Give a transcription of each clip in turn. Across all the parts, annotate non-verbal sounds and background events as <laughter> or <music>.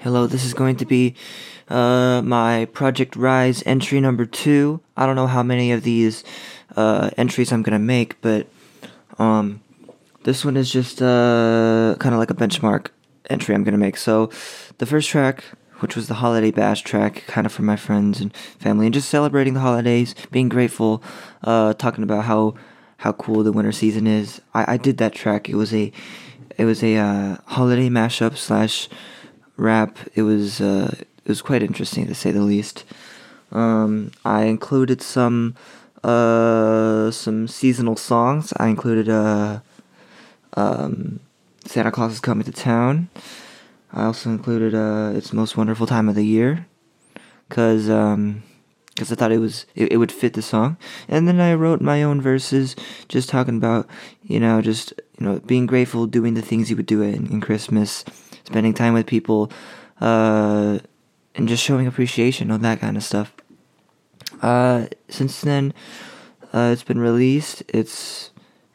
Hello, this is going to be uh, my Project Rise entry number two. I don't know how many of these uh, entries I'm gonna make, but um, this one is just uh, kind of like a benchmark entry I'm gonna make. So, the first track, which was the Holiday Bash track, kind of for my friends and family, and just celebrating the holidays, being grateful, uh, talking about how how cool the winter season is. I, I did that track. It was a it was a uh, holiday mashup slash rap. It was uh, it was quite interesting to say the least. Um, I included some uh, some seasonal songs. I included uh, um, Santa Claus is coming to town. I also included uh, it's most wonderful time of the year, cause um, cause I thought it was it, it would fit the song. And then I wrote my own verses, just talking about you know just you know being grateful, doing the things you would do in, in Christmas, spending time with people, uh, and just showing appreciation, all that kind of stuff. Uh, since then, uh, it's been released. It's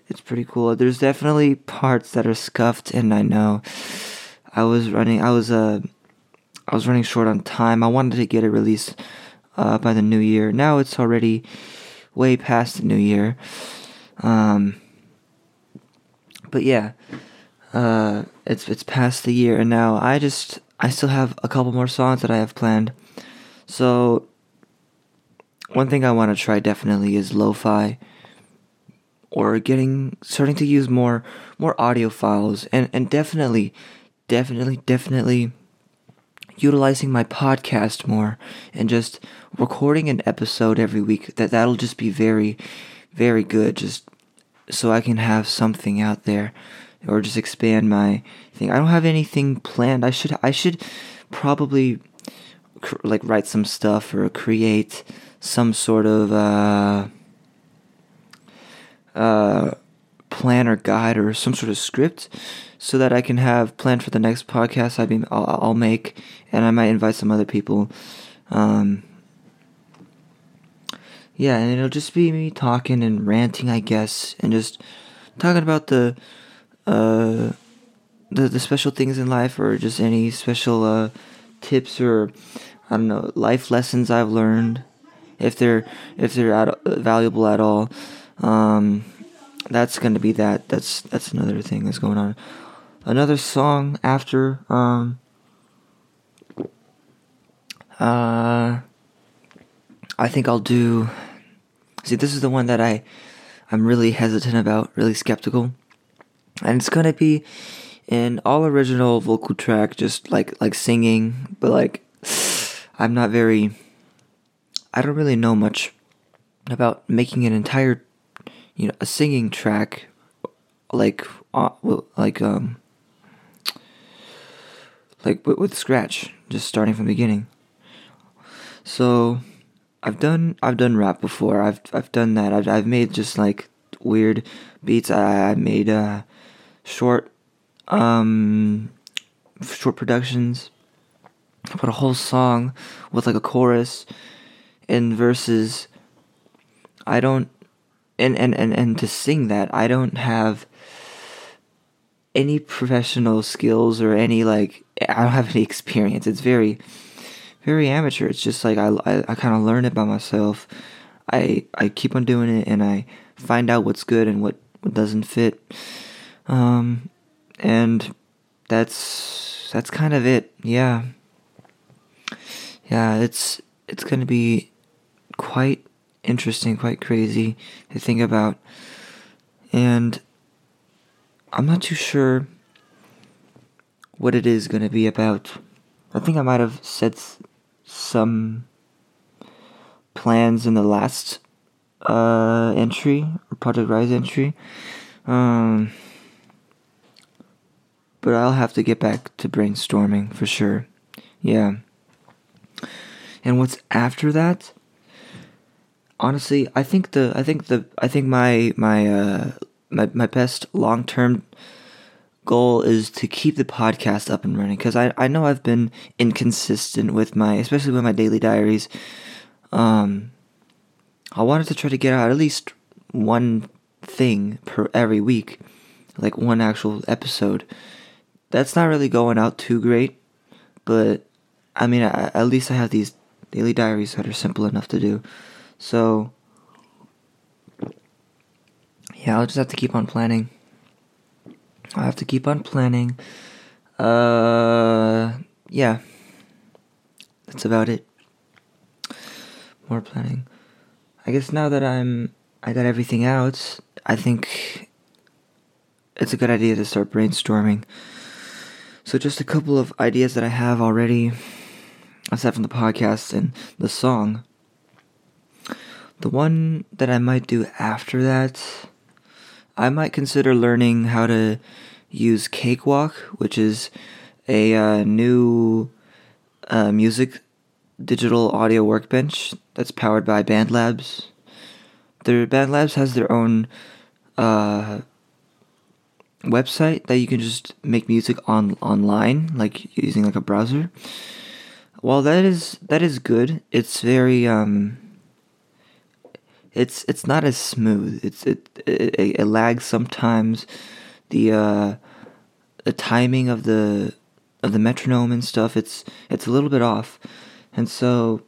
it's pretty cool. There's definitely parts that are scuffed, and I know I was running. I was uh, I was running short on time. I wanted to get it released uh, by the new year. Now it's already way past the new year. Um, but yeah, uh, it's it's past the year, and now I just I still have a couple more songs that I have planned. So one thing I want to try definitely is lo-fi or getting starting to use more more audio files and and definitely definitely definitely utilizing my podcast more and just recording an episode every week that that'll just be very very good just so I can have something out there or just expand my thing. I don't have anything planned. I should I should probably cr- like write some stuff or create some sort of uh, uh, plan or guide or some sort of script so that I can have planned for the next podcast I be I'll, I'll make and I might invite some other people. Um, yeah, and it'll just be me talking and ranting, I guess, and just talking about the uh, the the special things in life, or just any special uh, tips or I don't know life lessons I've learned, if they're if they're at, valuable at all. Um, that's gonna be that. That's that's another thing that's going on. Another song after um, uh, I think I'll do. See, this is the one that I I'm really hesitant about, really skeptical, and it's gonna be an all original vocal track, just like like singing, but like I'm not very. I don't really know much about making an entire, you know, a singing track, like uh, like um, like with, with scratch, just starting from the beginning. So, I've done I've done rap before. I've I've done that. I've I've made just like weird beats. I I made uh short um short productions. I put a whole song with like a chorus and verses. I don't and and and and to sing that I don't have any professional skills or any like I don't have any experience. It's very very amateur. It's just like I, I, I kind of learn it by myself. I I keep on doing it and I find out what's good and what, what doesn't fit. Um, and that's that's kind of it. Yeah. Yeah, it's it's gonna be quite interesting, quite crazy to think about. And I'm not too sure what it is gonna be about. I think I might have said some plans in the last uh, entry Project Rise entry. Um, but I'll have to get back to brainstorming for sure. Yeah. And what's after that? Honestly, I think the I think the I think my my uh my my best long term goal is to keep the podcast up and running because I, I know I've been inconsistent with my especially with my daily diaries. Um, I wanted to try to get out at least one thing per every week, like one actual episode. That's not really going out too great, but I mean, I, at least I have these daily diaries that are simple enough to do. So, yeah, I'll just have to keep on planning. I'll have to keep on planning. Uh, yeah. That's about it. More planning. I guess now that I'm I got everything out, I think it's a good idea to start brainstorming. So just a couple of ideas that I have already aside from the podcast and the song. The one that I might do after that, I might consider learning how to use Cakewalk, which is a uh, new uh, music digital audio workbench that's powered by BandLabs. Their BandLabs has their own uh, website that you can just make music on online, like using like a browser. While that is that is good, it's very um. It's it's not as smooth. It's it it, it lags sometimes. The uh, the timing of the of the metronome and stuff. It's it's a little bit off, and so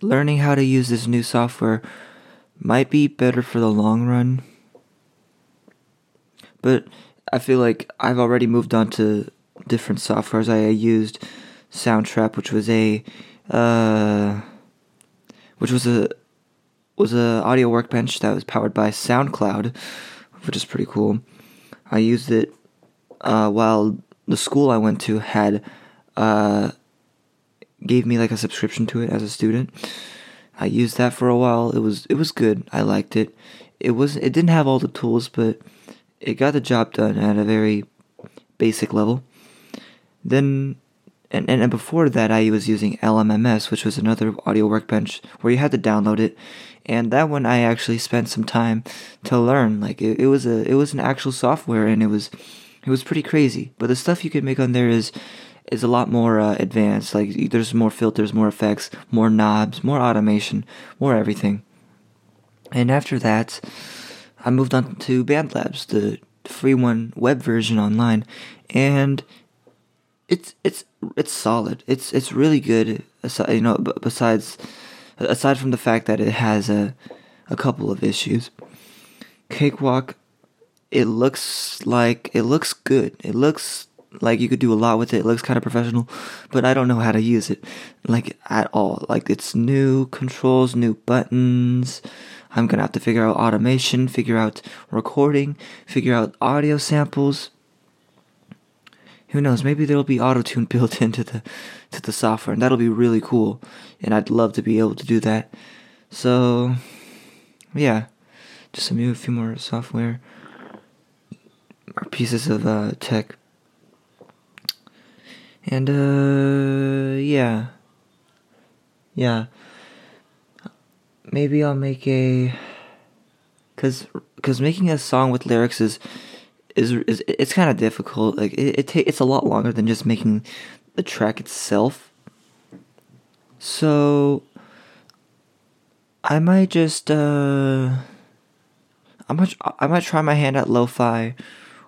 learning how to use this new software might be better for the long run. But I feel like I've already moved on to different softwares. I used Soundtrap, which was a uh, which was a was a audio workbench that was powered by SoundCloud, which is pretty cool. I used it uh, while the school I went to had uh, gave me like a subscription to it as a student. I used that for a while. It was it was good. I liked it. It was it didn't have all the tools, but it got the job done at a very basic level. Then and, and, and before that I was using LMMS, which was another audio workbench where you had to download it. And that one I actually spent some time to learn. Like it, it was a it was an actual software and it was it was pretty crazy. But the stuff you can make on there is is a lot more uh, advanced. Like there's more filters, more effects, more knobs, more automation, more everything. And after that, I moved on to BandLabs, the free one web version online, and it's it's it's solid. It's it's really good. You know, besides aside from the fact that it has a a couple of issues. Cakewalk, it looks like it looks good. It looks like you could do a lot with it. It looks kind of professional, but I don't know how to use it like at all. Like it's new controls, new buttons. I'm gonna have to figure out automation, figure out recording, figure out audio samples who knows? Maybe there'll be auto tune <laughs> built into the to the software, and that'll be really cool. And I'd love to be able to do that. So, yeah, just a few more software or pieces of uh, tech, and uh, yeah, yeah. Maybe I'll make a, cause, cause making a song with lyrics is is is it's kind of difficult. Like it, it ta- it's a lot longer than just making the track itself. So I might just uh I might I might try my hand at lo-fi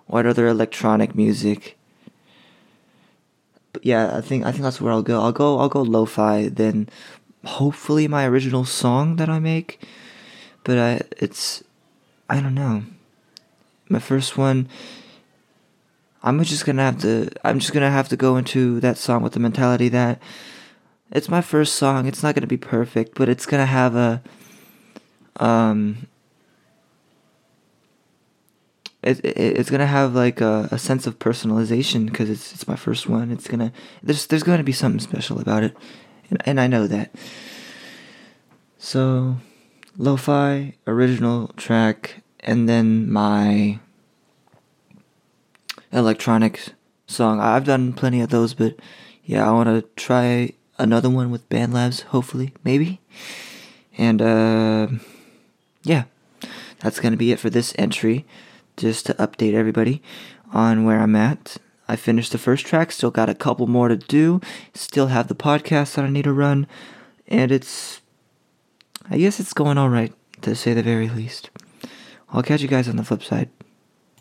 or other electronic music. But yeah, I think I think that's where I'll go. I'll go I'll go lo-fi then hopefully my original song that I make. But I it's I don't know my first one i'm just gonna have to i'm just gonna have to go into that song with the mentality that it's my first song it's not gonna be perfect but it's gonna have a um it, it it's gonna have like a, a sense of personalization because it's it's my first one it's gonna there's there's gonna be something special about it and, and i know that so lo-fi original track and then my electronic song. I've done plenty of those, but yeah, I want to try another one with BandLabs, hopefully, maybe. And uh, yeah, that's gonna be it for this entry. Just to update everybody on where I'm at. I finished the first track, still got a couple more to do, still have the podcast that I need to run, and it's. I guess it's going alright, to say the very least. I'll catch you guys on the flip side.